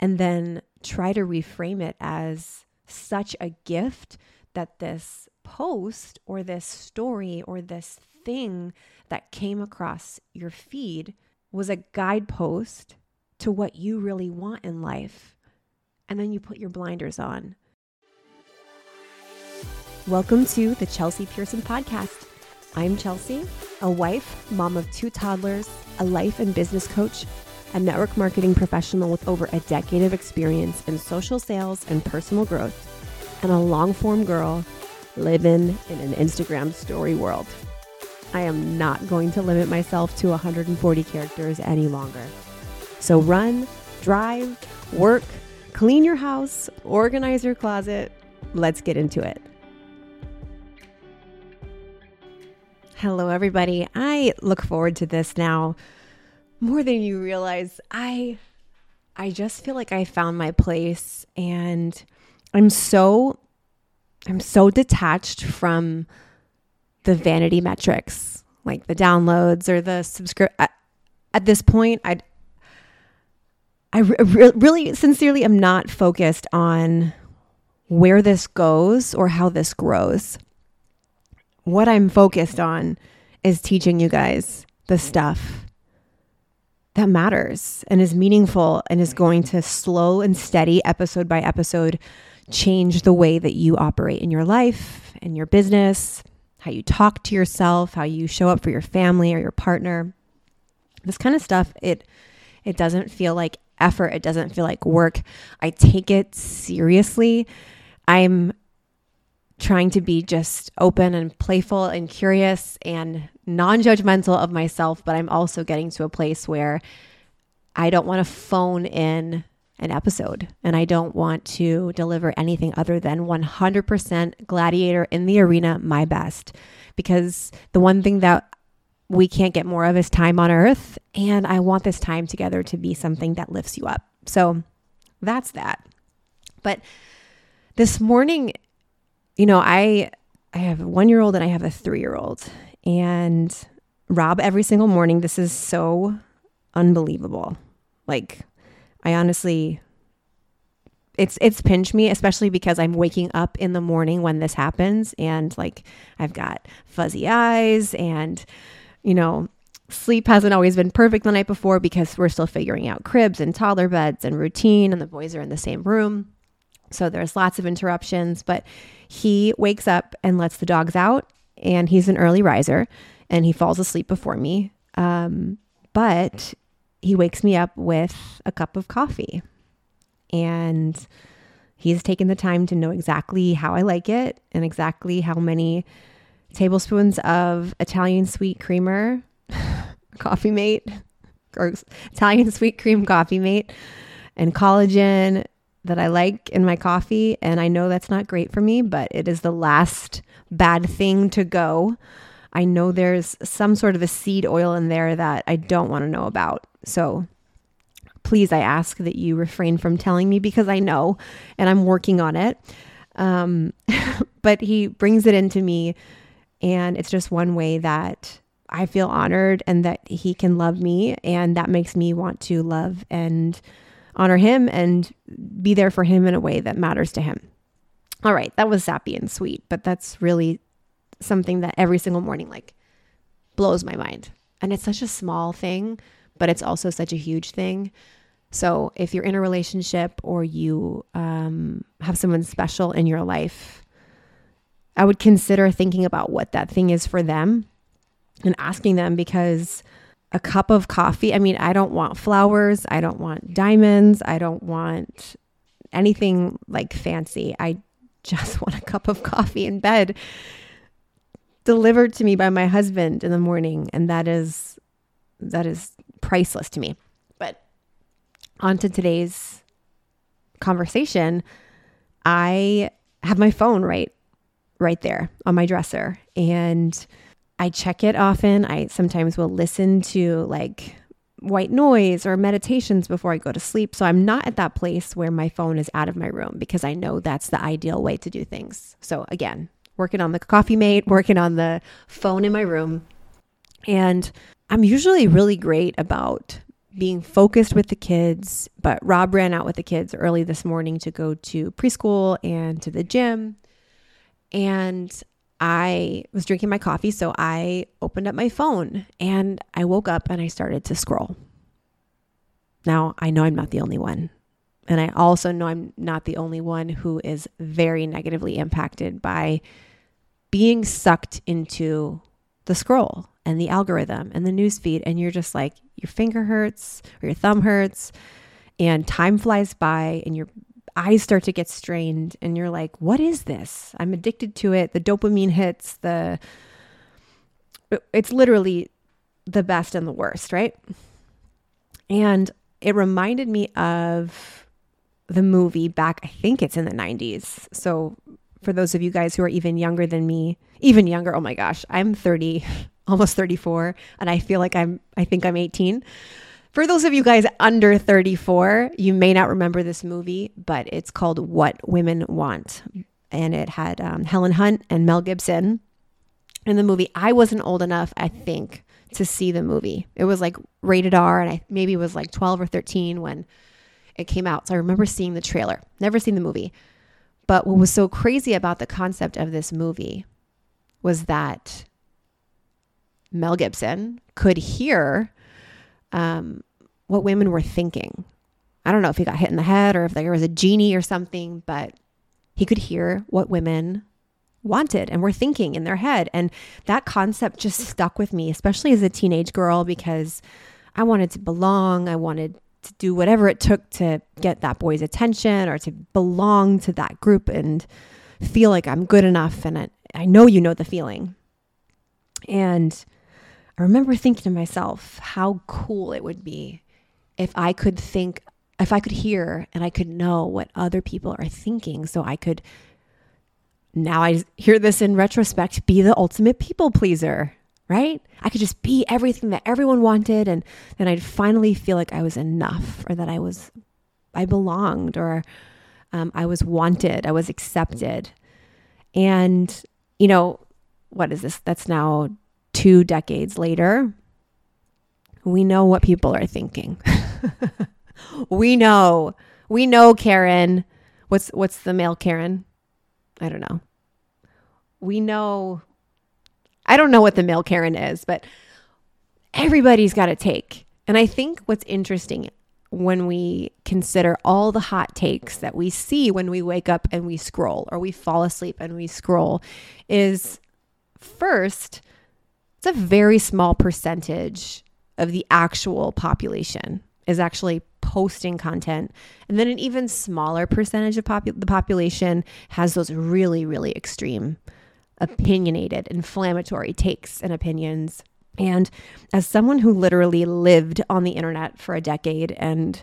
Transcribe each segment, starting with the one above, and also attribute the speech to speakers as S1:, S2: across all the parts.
S1: and then try to reframe it as such a gift that this post or this story or this thing that came across your feed was a guidepost to what you really want in life. And then you put your blinders on. Welcome to the Chelsea Pearson Podcast. I'm Chelsea, a wife, mom of two toddlers, a life and business coach, a network marketing professional with over a decade of experience in social sales and personal growth, and a long form girl living in an Instagram story world. I am not going to limit myself to 140 characters any longer. So run, drive, work, clean your house, organize your closet. Let's get into it. Hello, everybody. I look forward to this now more than you realize. I I just feel like I found my place and I'm so I'm so detached from the vanity metrics, like the downloads or the subscribe. At, at this point, I I re- really sincerely am not focused on where this goes or how this grows. What I'm focused on is teaching you guys the stuff that matters and is meaningful and is going to slow and steady episode by episode change the way that you operate in your life and your business, how you talk to yourself, how you show up for your family or your partner. This kind of stuff it it doesn't feel like effort, it doesn't feel like work. I take it seriously. I'm trying to be just open and playful and curious and non judgmental of myself, but I'm also getting to a place where I don't want to phone in an episode and I don't want to deliver anything other than 100% gladiator in the arena, my best. Because the one thing that we can't get more of is time on earth. And I want this time together to be something that lifts you up. So that's that. But this morning, you know, I I have a one year old and I have a three year old. And Rob every single morning, this is so unbelievable. Like, I honestly it's it's pinched me, especially because I'm waking up in the morning when this happens and like I've got fuzzy eyes and you know, sleep hasn't always been perfect the night before because we're still figuring out cribs and toddler beds and routine and the boys are in the same room. So there's lots of interruptions, but he wakes up and lets the dogs out, and he's an early riser and he falls asleep before me. Um, but he wakes me up with a cup of coffee, and he's taken the time to know exactly how I like it and exactly how many tablespoons of Italian sweet creamer, coffee mate, or Italian sweet cream coffee mate, and collagen that I like in my coffee. And I know that's not great for me, but it is the last bad thing to go. I know there's some sort of a seed oil in there that I don't want to know about. So please, I ask that you refrain from telling me because I know and I'm working on it. Um, but he brings it into me, and it's just one way that I feel honored and that he can love me. And that makes me want to love and honor him and be there for him in a way that matters to him. All right, that was sappy and sweet, but that's really something that every single morning like blows my mind. And it's such a small thing, but it's also such a huge thing. So if you're in a relationship or you um, have someone special in your life, I would consider thinking about what that thing is for them and asking them because a cup of coffee. I mean, I don't want flowers. I don't want diamonds. I don't want anything like fancy. I just want a cup of coffee in bed delivered to me by my husband in the morning and that is that is priceless to me. But on to today's conversation, I have my phone right right there on my dresser and I check it often. I sometimes will listen to like white noise or meditations before I go to sleep. So I'm not at that place where my phone is out of my room because I know that's the ideal way to do things. So again, working on the coffee mate, working on the phone in my room. And I'm usually really great about being focused with the kids. But Rob ran out with the kids early this morning to go to preschool and to the gym. And I was drinking my coffee, so I opened up my phone and I woke up and I started to scroll. Now, I know I'm not the only one. And I also know I'm not the only one who is very negatively impacted by being sucked into the scroll and the algorithm and the news feed. And you're just like, your finger hurts or your thumb hurts, and time flies by, and your eyes start to get strained. And you're like, what is this? I'm addicted to it. The dopamine hits, the, it's literally the best and the worst, right? And it reminded me of the movie back, I think it's in the 90s. So for those of you guys who are even younger than me, even younger, oh my gosh, I'm 30, almost 34, and I feel like I'm, I think I'm 18. For those of you guys under 34, you may not remember this movie, but it's called What Women Want. And it had um, Helen Hunt and Mel Gibson in the movie. I wasn't old enough, I think, to see the movie. It was like rated R, and I maybe was like 12 or 13 when it came out. So I remember seeing the trailer, never seen the movie. But what was so crazy about the concept of this movie was that Mel Gibson could hear um, what women were thinking. I don't know if he got hit in the head or if there was a genie or something, but he could hear what women wanted and were thinking in their head. And that concept just stuck with me, especially as a teenage girl, because I wanted to belong. I wanted to do whatever it took to get that boy's attention or to belong to that group and feel like I'm good enough. And I, I know you know the feeling. And I remember thinking to myself how cool it would be if I could think, if I could hear and I could know what other people are thinking so I could now I hear this in retrospect, be the ultimate people pleaser, right? I could just be everything that everyone wanted and then I'd finally feel like I was enough or that I was I belonged or um, I was wanted, I was accepted. And you know, what is this? That's now 2 decades later. We know what people are thinking. we know. We know Karen. What's what's the male Karen? I don't know. We know, I don't know what the male Karen is, but everybody's got a take. And I think what's interesting when we consider all the hot takes that we see when we wake up and we scroll or we fall asleep and we scroll is first, it's a very small percentage of the actual population is actually posting content. And then an even smaller percentage of popu- the population has those really, really extreme, opinionated, inflammatory takes and opinions. And as someone who literally lived on the internet for a decade, and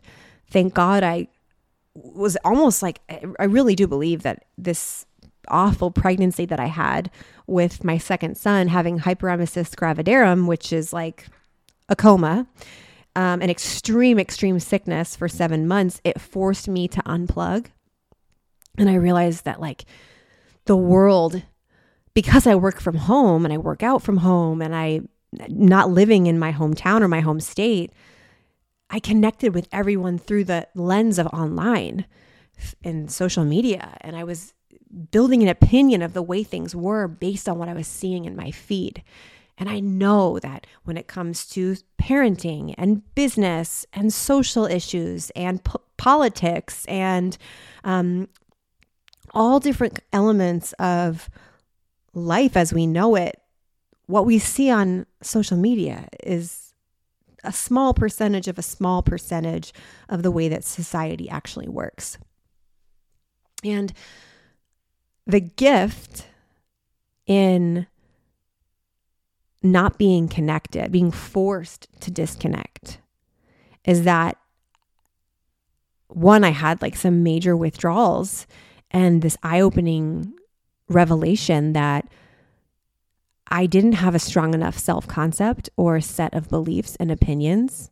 S1: thank God I was almost like, I really do believe that this awful pregnancy that I had with my second son having hyperemesis gravidarum, which is like a coma um, an extreme, extreme sickness for seven months, it forced me to unplug. And I realized that, like, the world, because I work from home and I work out from home and I not living in my hometown or my home state, I connected with everyone through the lens of online and social media. And I was building an opinion of the way things were based on what I was seeing in my feed. And I know that when it comes to parenting and business and social issues and po- politics and um, all different elements of life as we know it, what we see on social media is a small percentage of a small percentage of the way that society actually works. And the gift in not being connected, being forced to disconnect, is that one, I had like some major withdrawals and this eye opening revelation that I didn't have a strong enough self concept or set of beliefs and opinions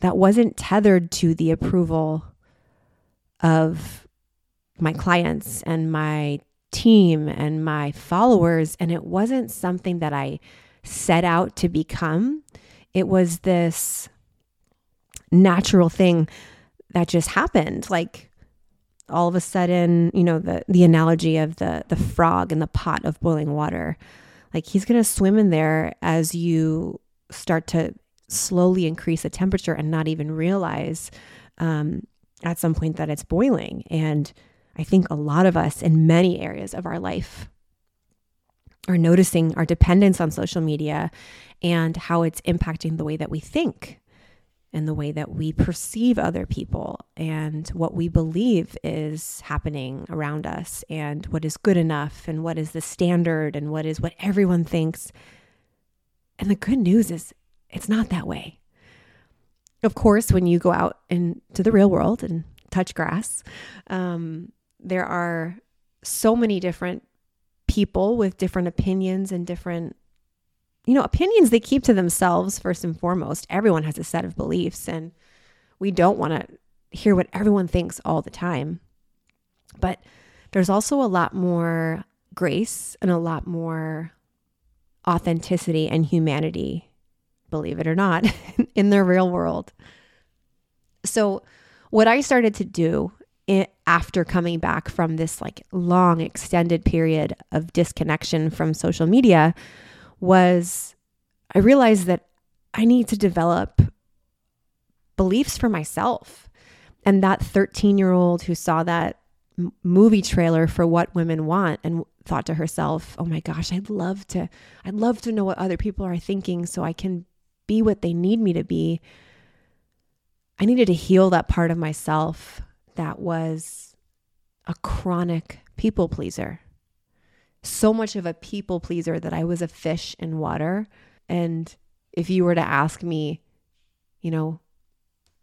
S1: that wasn't tethered to the approval of my clients and my team and my followers. And it wasn't something that I set out to become. It was this natural thing that just happened. Like all of a sudden, you know, the the analogy of the the frog in the pot of boiling water. Like he's going to swim in there as you start to slowly increase the temperature and not even realize um, at some point that it's boiling. And I think a lot of us in many areas of our life are noticing our dependence on social media and how it's impacting the way that we think and the way that we perceive other people and what we believe is happening around us and what is good enough and what is the standard and what is what everyone thinks. And the good news is it's not that way. Of course, when you go out into the real world and touch grass, um, there are so many different people with different opinions and different you know opinions they keep to themselves first and foremost. Everyone has a set of beliefs and we don't want to hear what everyone thinks all the time. But there's also a lot more grace and a lot more authenticity and humanity believe it or not in the real world. So what i started to do after coming back from this like long extended period of disconnection from social media was I realized that I need to develop beliefs for myself. And that 13 year old who saw that m- movie trailer for what women want and thought to herself, "Oh my gosh, I'd love to I'd love to know what other people are thinking so I can be what they need me to be." I needed to heal that part of myself that was a chronic people pleaser. So much of a people pleaser that I was a fish in water. And if you were to ask me, you know,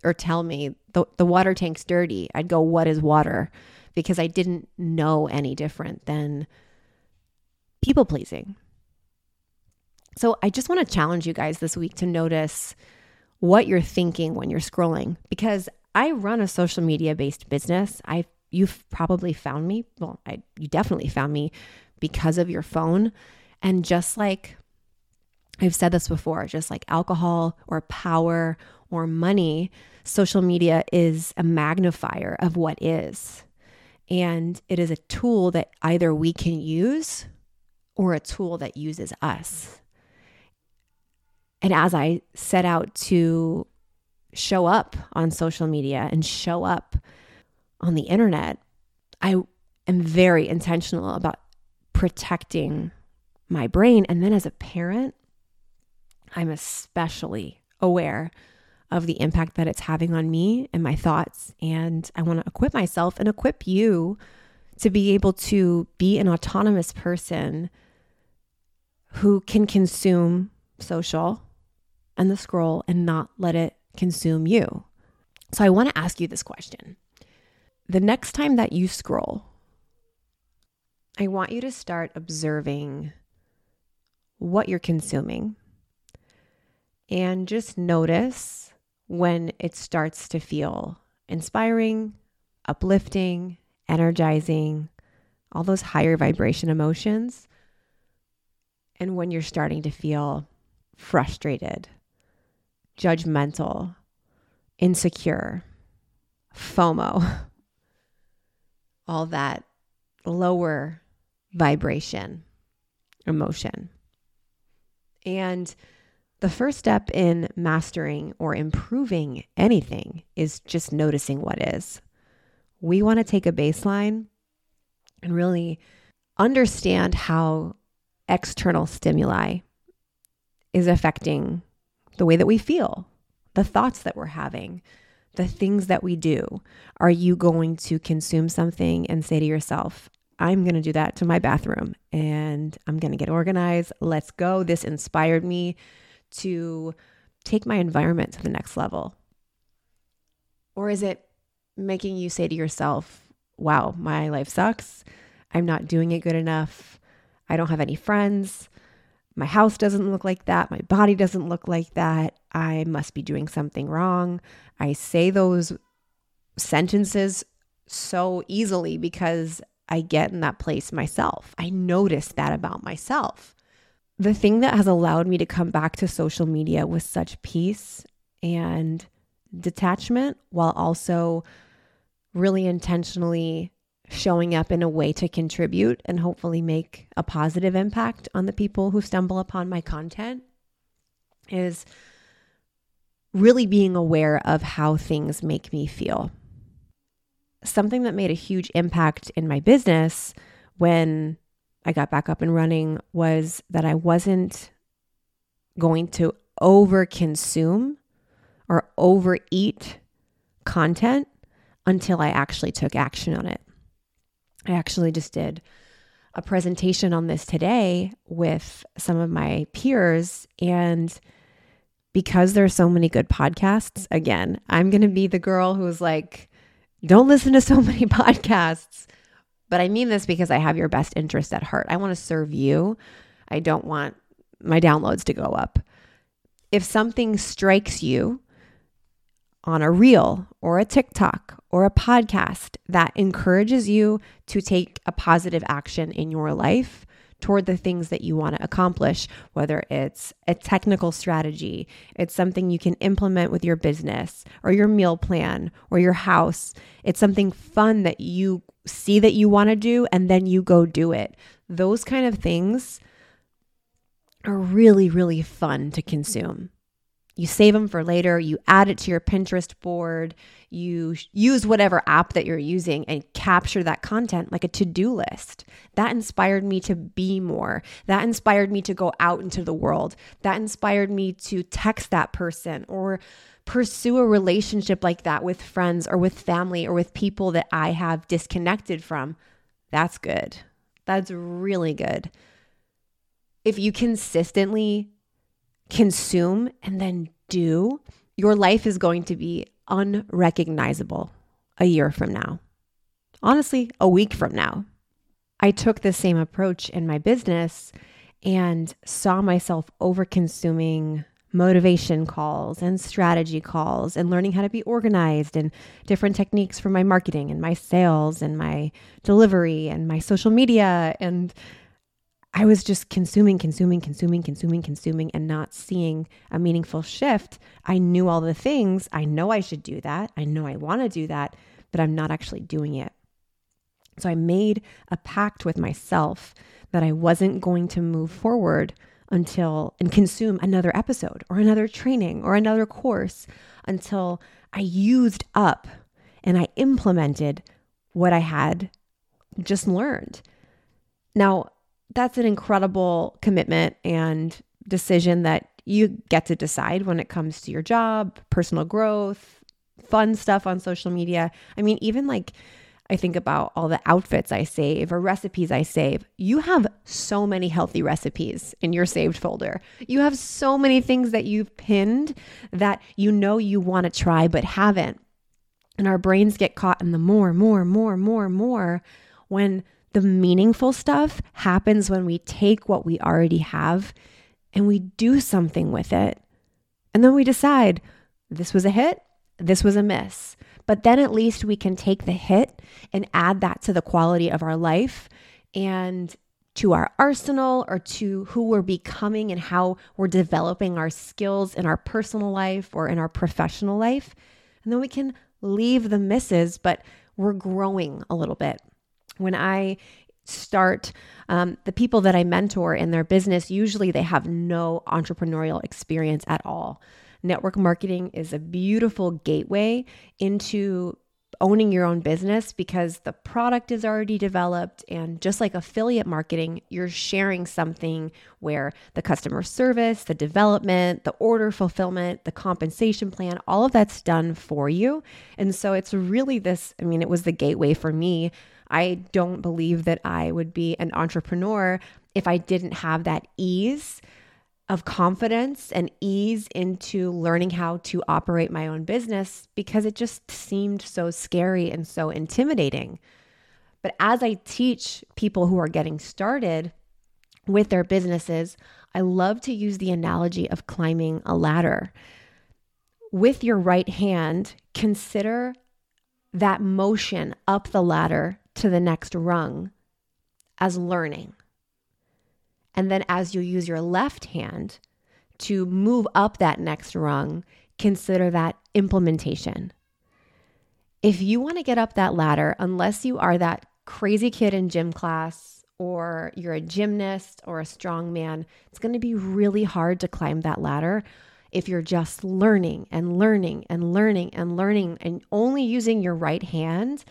S1: or tell me the, the water tank's dirty, I'd go, What is water? Because I didn't know any different than people pleasing. So I just want to challenge you guys this week to notice what you're thinking when you're scrolling because I run a social media based business. I you've probably found me. Well, I, you definitely found me because of your phone. And just like I've said this before, just like alcohol or power or money, social media is a magnifier of what is. And it is a tool that either we can use or a tool that uses us. And as I set out to show up on social media and show up on the internet, I am very intentional about protecting my brain. And then as a parent, I'm especially aware of the impact that it's having on me and my thoughts. And I want to equip myself and equip you to be able to be an autonomous person who can consume social and the scroll and not let it consume you. So I want to ask you this question. The next time that you scroll, I want you to start observing what you're consuming and just notice when it starts to feel inspiring, uplifting, energizing, all those higher vibration emotions, and when you're starting to feel frustrated, judgmental, insecure, FOMO, all that lower vibration emotion. And the first step in mastering or improving anything is just noticing what is. We want to take a baseline and really understand how external stimuli is affecting the way that we feel, the thoughts that we're having, the things that we do. Are you going to consume something and say to yourself, I'm going to do that to my bathroom and I'm going to get organized. Let's go. This inspired me to take my environment to the next level. Or is it making you say to yourself, wow, my life sucks. I'm not doing it good enough. I don't have any friends my house doesn't look like that. My body doesn't look like that. I must be doing something wrong. I say those sentences so easily because I get in that place myself. I notice that about myself. The thing that has allowed me to come back to social media with such peace and detachment while also really intentionally showing up in a way to contribute and hopefully make a positive impact on the people who stumble upon my content is really being aware of how things make me feel. Something that made a huge impact in my business when I got back up and running was that I wasn't going to over consume or overeat content until I actually took action on it. I actually just did a presentation on this today with some of my peers. And because there's so many good podcasts, again, I'm going to be the girl who's like, don't listen to so many podcasts. But I mean this because I have your best interest at heart. I want to serve you. I don't want my downloads to go up. If something strikes you on a reel or a TikTok or a podcast that encourages you to take a positive action in your life toward the things that you want to accomplish, whether it's a technical strategy, it's something you can implement with your business or your meal plan or your house. It's something fun that you see that you want to do and then you go do it. Those kind of things are really, really fun to consume. You save them for later, you add it to your Pinterest board, you use whatever app that you're using and capture that content like a to do list. That inspired me to be more. That inspired me to go out into the world. That inspired me to text that person or pursue a relationship like that with friends or with family or with people that I have disconnected from. That's good. That's really good. If you consistently consume, and then do, your life is going to be unrecognizable a year from now. Honestly, a week from now. I took the same approach in my business and saw myself over consuming motivation calls and strategy calls and learning how to be organized and different techniques for my marketing and my sales and my delivery and my social media and I was just consuming, consuming, consuming, consuming, consuming, and not seeing a meaningful shift. I knew all the things. I know I should do that. I know I want to do that, but I'm not actually doing it. So I made a pact with myself that I wasn't going to move forward until and consume another episode or another training or another course until I used up and I implemented what I had just learned. Now, that's an incredible commitment and decision that you get to decide when it comes to your job, personal growth, fun stuff on social media. I mean, even like I think about all the outfits I save or recipes I save. You have so many healthy recipes in your saved folder. You have so many things that you've pinned that you know you want to try but haven't. And our brains get caught in the more, more, more, more, more when the meaningful stuff happens when we take what we already have and we do something with it. And then we decide this was a hit, this was a miss. But then at least we can take the hit and add that to the quality of our life and to our arsenal or to who we're becoming and how we're developing our skills in our personal life or in our professional life. And then we can leave the misses, but we're growing a little bit when I start um, the people that I mentor in their business, usually they have no entrepreneurial experience at all. Network marketing is a beautiful gateway into owning your own business because the product is already developed. And just like affiliate marketing, you're sharing something where the customer service, the development, the order fulfillment, the compensation plan, all of that's done for you. And so it's really this I mean, it was the gateway for me I don't believe that I would be an entrepreneur if I didn't have that ease of confidence and ease into learning how to operate my own business because it just seemed so scary and so intimidating. But as I teach people who are getting started with their businesses, I love to use the analogy of climbing a ladder. With your right hand, consider that motion up the ladder to the next rung as learning. And then as you use your left hand to move up that next rung, consider that implementation. If you want to get up that ladder, unless you are that crazy kid in gym class or you're a gymnast or a strong man, it's going to be really hard to climb that ladder if you're just learning and learning and learning and learning and only using your right hand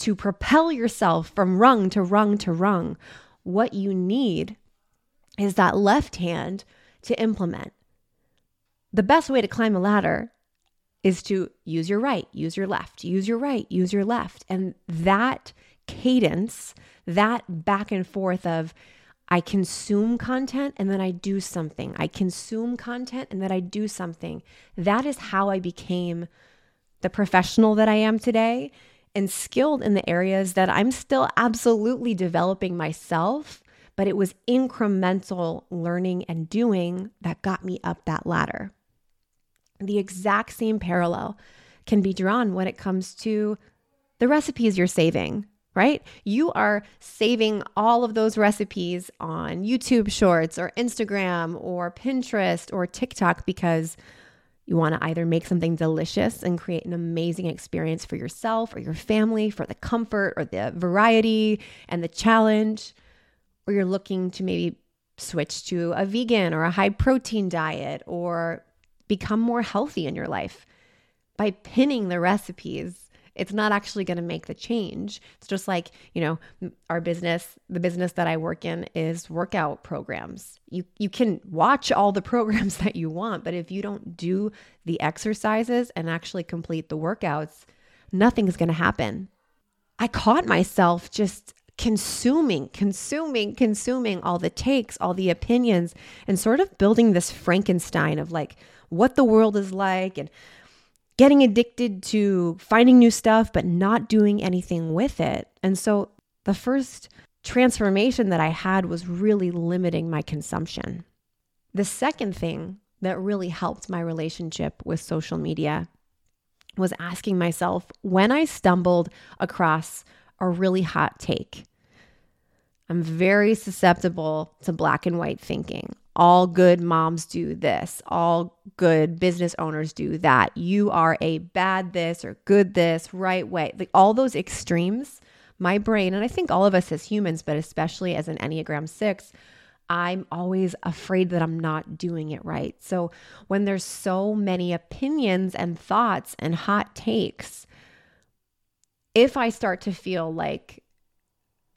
S1: to propel yourself from rung to rung to rung. What you need is that left hand to implement. The best way to climb a ladder is to use your right, use your left, use your right, use your left. And that cadence, that back and forth of I consume content and then I do something. I consume content and then I do something. That is how I became the professional that I am today and skilled in the areas that I'm still absolutely developing myself. But it was incremental learning and doing that got me up that ladder. The exact same parallel can be drawn when it comes to the recipes you're saving, right? You are saving all of those recipes on YouTube Shorts or Instagram or Pinterest or TikTok because you want to either make something delicious and create an amazing experience for yourself or your family for the comfort or the variety and the challenge, or you're looking to maybe switch to a vegan or a high protein diet or become more healthy in your life. By pinning the recipes it's not actually going to make the change. It's just like, you know, our business, the business that I work in is workout programs. You you can watch all the programs that you want, but if you don't do the exercises and actually complete the workouts, nothing's going to happen. I caught myself just consuming, consuming, consuming all the takes, all the opinions, and sort of building this Frankenstein of like what the world is like and getting addicted to finding new stuff, but not doing anything with it. And so the first transformation that I had was really limiting my consumption. The second thing that really helped my relationship with social media was asking myself when I stumbled across a really hot take. I'm very susceptible to black and white thinking all good moms do this, all good business owners do that. You are a bad this or good this, right way. Like all those extremes, my brain, and I think all of us as humans, but especially as an Enneagram 6, I'm always afraid that I'm not doing it right. So when there's so many opinions and thoughts and hot takes, if I start to feel like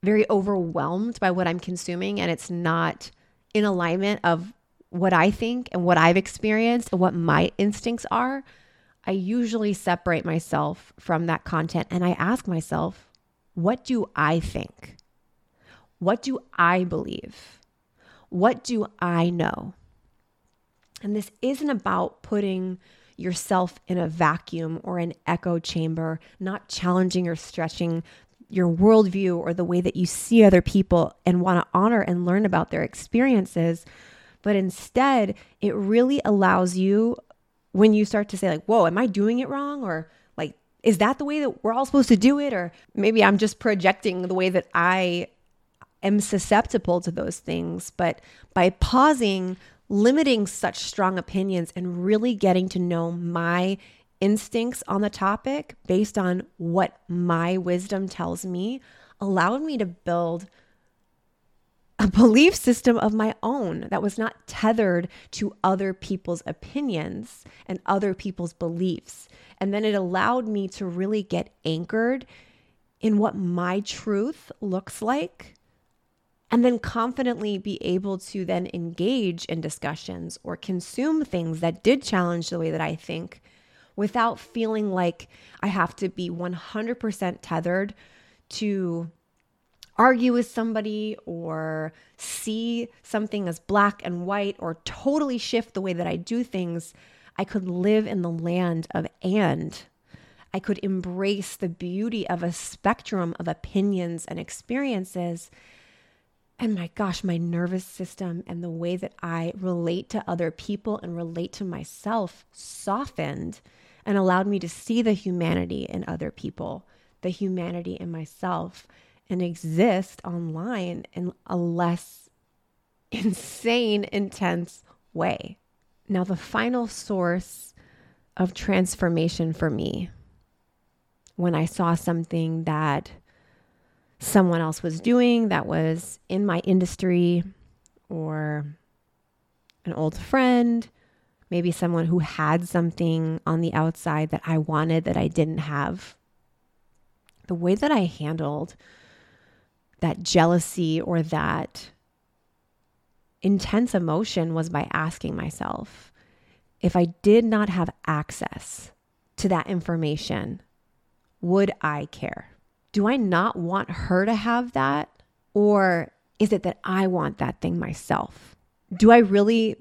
S1: very overwhelmed by what I'm consuming and it's not in alignment of what I think and what I've experienced and what my instincts are, I usually separate myself from that content and I ask myself, what do I think? What do I believe? What do I know? And this isn't about putting yourself in a vacuum or an echo chamber, not challenging or stretching your worldview or the way that you see other people and want to honor and learn about their experiences. But instead, it really allows you when you start to say, like, whoa, am I doing it wrong? Or like, is that the way that we're all supposed to do it? Or maybe I'm just projecting the way that I am susceptible to those things. But by pausing, limiting such strong opinions, and really getting to know my instincts on the topic based on what my wisdom tells me allowed me to build a belief system of my own that was not tethered to other people's opinions and other people's beliefs. And then it allowed me to really get anchored in what my truth looks like. And then confidently be able to then engage in discussions or consume things that did challenge the way that I think without feeling like I have to be 100% tethered to argue with somebody or see something as black and white or totally shift the way that I do things. I could live in the land of and. I could embrace the beauty of a spectrum of opinions and experiences. And my gosh, my nervous system and the way that I relate to other people and relate to myself softened and allowed me to see the humanity in other people, the humanity in myself, and exist online in a less insane, intense way. Now, the final source of transformation for me when I saw something that someone else was doing that was in my industry or an old friend, maybe someone who had something on the outside that I wanted that I didn't have. The way that I handled that jealousy or that intense emotion was by asking myself if I did not have access to that information, would I care? Do I not want her to have that? Or is it that I want that thing myself? Do I really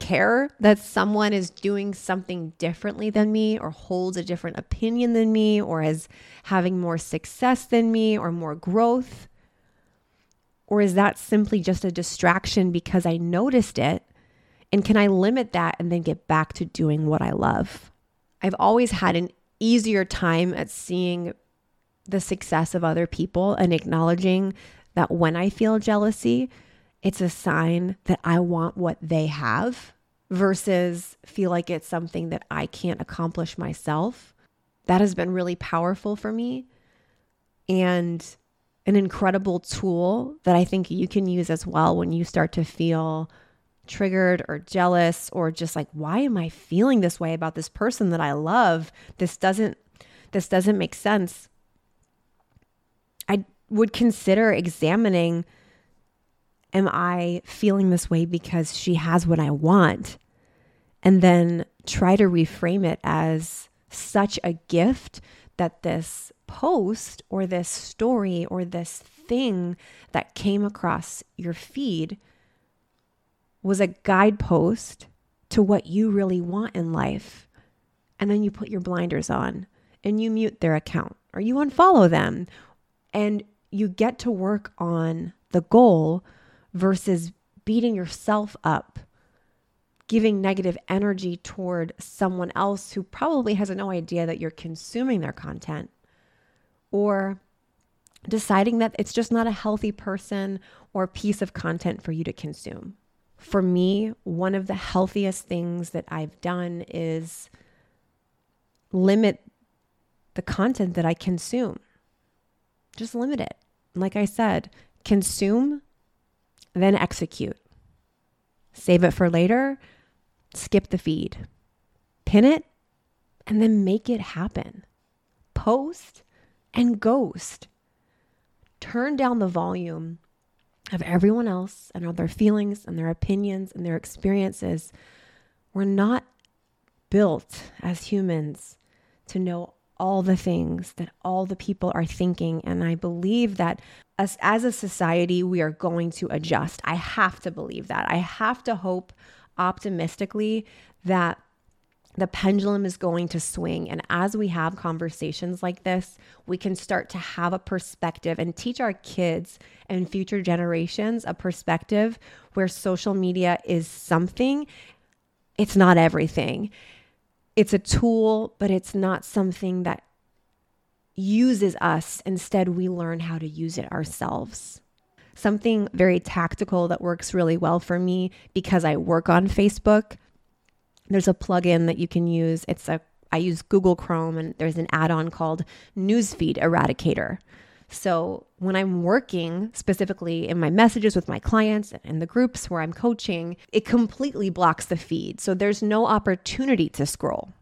S1: care that someone is doing something differently than me or holds a different opinion than me or is having more success than me or more growth? Or is that simply just a distraction because I noticed it? And can I limit that and then get back to doing what I love? I've always had an easier time at seeing the success of other people and acknowledging that when I feel jealousy, it's a sign that I want what they have versus feel like it's something that I can't accomplish myself. That has been really powerful for me and an incredible tool that I think you can use as well when you start to feel triggered or jealous or just like why am I feeling this way about this person that I love? This doesn't this doesn't make sense. I would consider examining am I feeling this way because she has what I want? And then try to reframe it as such a gift that this post or this story or this thing that came across your feed was a guidepost to what you really want in life. And then you put your blinders on and you mute their account or you unfollow them and you get to work on the goal versus beating yourself up, giving negative energy toward someone else who probably has no idea that you're consuming their content, or deciding that it's just not a healthy person or piece of content for you to consume. For me, one of the healthiest things that I've done is limit the content that I consume. Just limit it. Like I said, consume, then execute. Save it for later, skip the feed, pin it, and then make it happen. Post and ghost. Turn down the volume of everyone else and all their feelings and their opinions and their experiences. We're not built as humans to know all the things that all the people are thinking. And I believe that us as a society, we are going to adjust. I have to believe that. I have to hope optimistically that the pendulum is going to swing. And as we have conversations like this, we can start to have a perspective and teach our kids and future generations a perspective where social media is something, it's not everything it's a tool, but it's not something that uses us. Instead, we learn how to use it ourselves. Something very tactical that works really well for me because I work on Facebook. There's a plugin that you can use. It's a I use Google Chrome and there's an add-on called Newsfeed Eradicator. So when I'm working specifically in my messages with my clients and in the groups where I'm coaching, it completely blocks the feed. So there's no opportunity to scroll.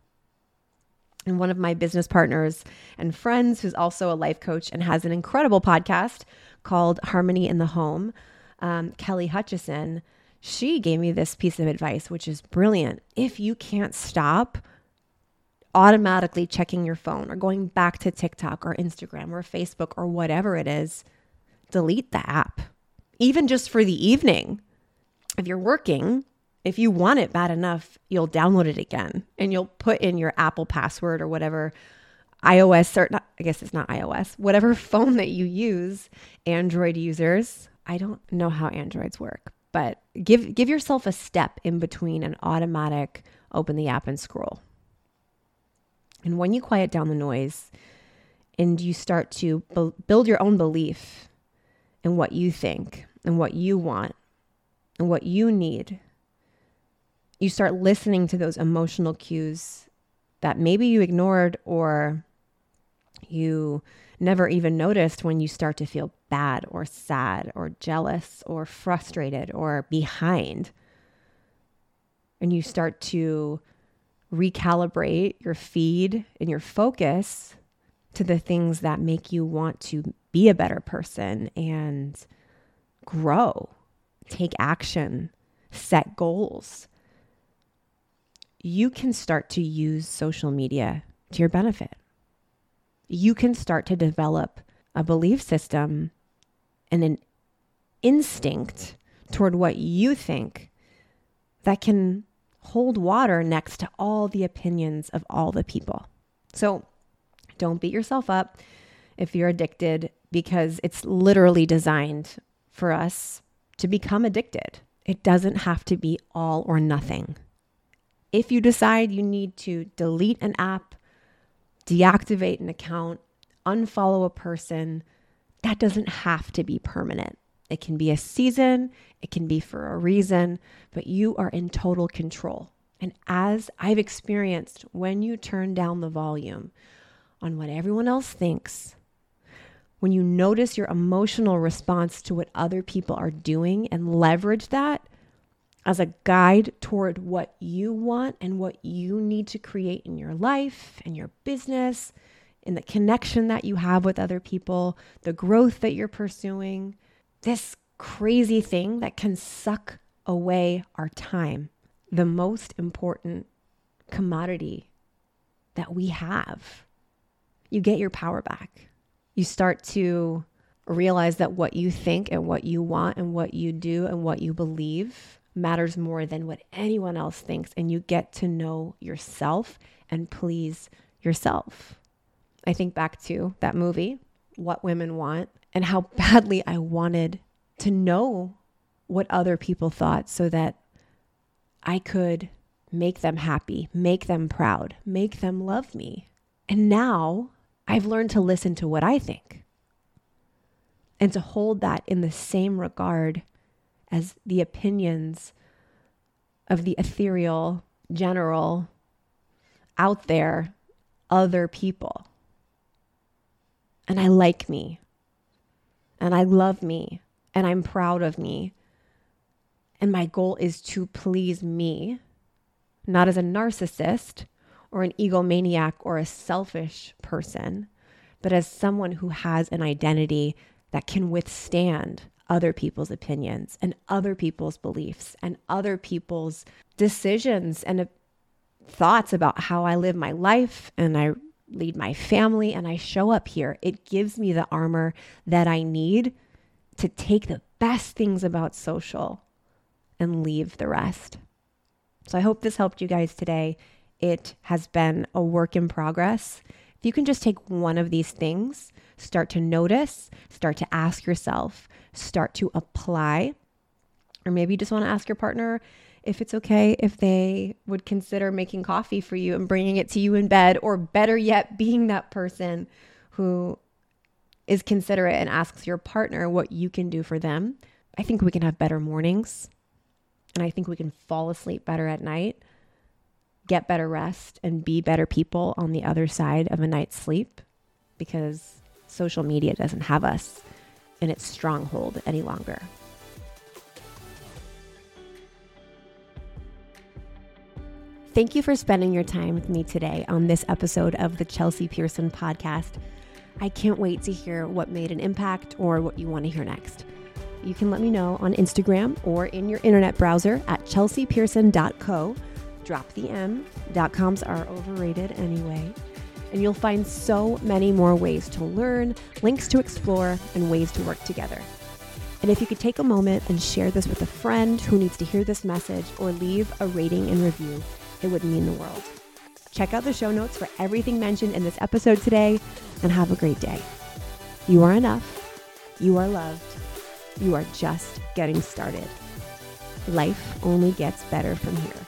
S1: And one of my business partners and friends, who's also a life coach and has an incredible podcast called Harmony in the Home, um, Kelly Hutchison, she gave me this piece of advice, which is brilliant. If you can't stop automatically checking your phone or going back to TikTok or Instagram or Facebook or whatever it is, delete the app, even just for the evening. If you're working, if you want it bad enough, you'll download it again and you'll put in your Apple password or whatever iOS or not, I guess it's not iOS, whatever phone that you use, Android users. I don't know how Androids work, but give give yourself a step in between an automatic open the app and scroll. And when you quiet down the noise and you start to bu- build your own belief in what you think and what you want and what you need, you start listening to those emotional cues that maybe you ignored or you never even noticed when you start to feel bad or sad or jealous or frustrated or behind. And you start to recalibrate your feed and your focus to the things that make you want to be a better person and grow, take action, set goals. You can start to use social media to your benefit. You can start to develop a belief system and an instinct toward what you think that can hold water next to all the opinions of all the people. So don't beat yourself up if you're addicted because it's literally designed for us to become addicted. It doesn't have to be all or nothing. If you decide you need to delete an app, deactivate an account, unfollow a person, that doesn't have to be permanent. It can be a season, it can be for a reason, but you are in total control. And as I've experienced, when you turn down the volume on what everyone else thinks, when you notice your emotional response to what other people are doing and leverage that as a guide toward what you want and what you need to create in your life and your business, in the connection that you have with other people, the growth that you're pursuing, this crazy thing that can suck away our time, the most important commodity that we have. You get your power back. You start to realize that what you think and what you want and what you do and what you believe matters more than what anyone else thinks. And you get to know yourself and please yourself. I think back to that movie, What Women Want, and how badly I wanted to know what other people thought so that I could make them happy, make them proud, make them love me. And now I've learned to listen to what I think and to hold that in the same regard as the opinions of the ethereal, general, out there, other people. And I like me. And I love me. And I'm proud of me. And my goal is to please me, not as a narcissist or an egomaniac or a selfish person, but as someone who has an identity that can withstand other people's opinions and other people's beliefs and other people's decisions and uh, thoughts about how I live my life and I lead my family and I show up here. It gives me the armor that I need to take the best things about social and leave the rest. So I hope this helped you guys today. It has been a work in progress. If you can just take one of these things, start to notice, start to ask yourself, start to apply, or maybe you just want to ask your partner if it's okay if they would consider making coffee for you and bringing it to you in bed, or better yet, being that person who is considerate and asks your partner what you can do for them. I think we can have better mornings and I think we can fall asleep better at night, get better rest, and be better people on the other side of a night's sleep because social media doesn't have us in its stronghold any longer. Thank you for spending your time with me today on this episode of the Chelsea Pearson podcast. I can't wait to hear what made an impact or what you want to hear next. You can let me know on Instagram or in your internet browser at chelseapearson.co. Drop the M. Coms are overrated anyway. And you'll find so many more ways to learn, links to explore, and ways to work together. And if you could take a moment and share this with a friend who needs to hear this message or leave a rating and review, it would mean the world. Check out the show notes for everything mentioned in this episode today and have a great day. You are enough. You are loved. You are just getting started. Life only gets better from here.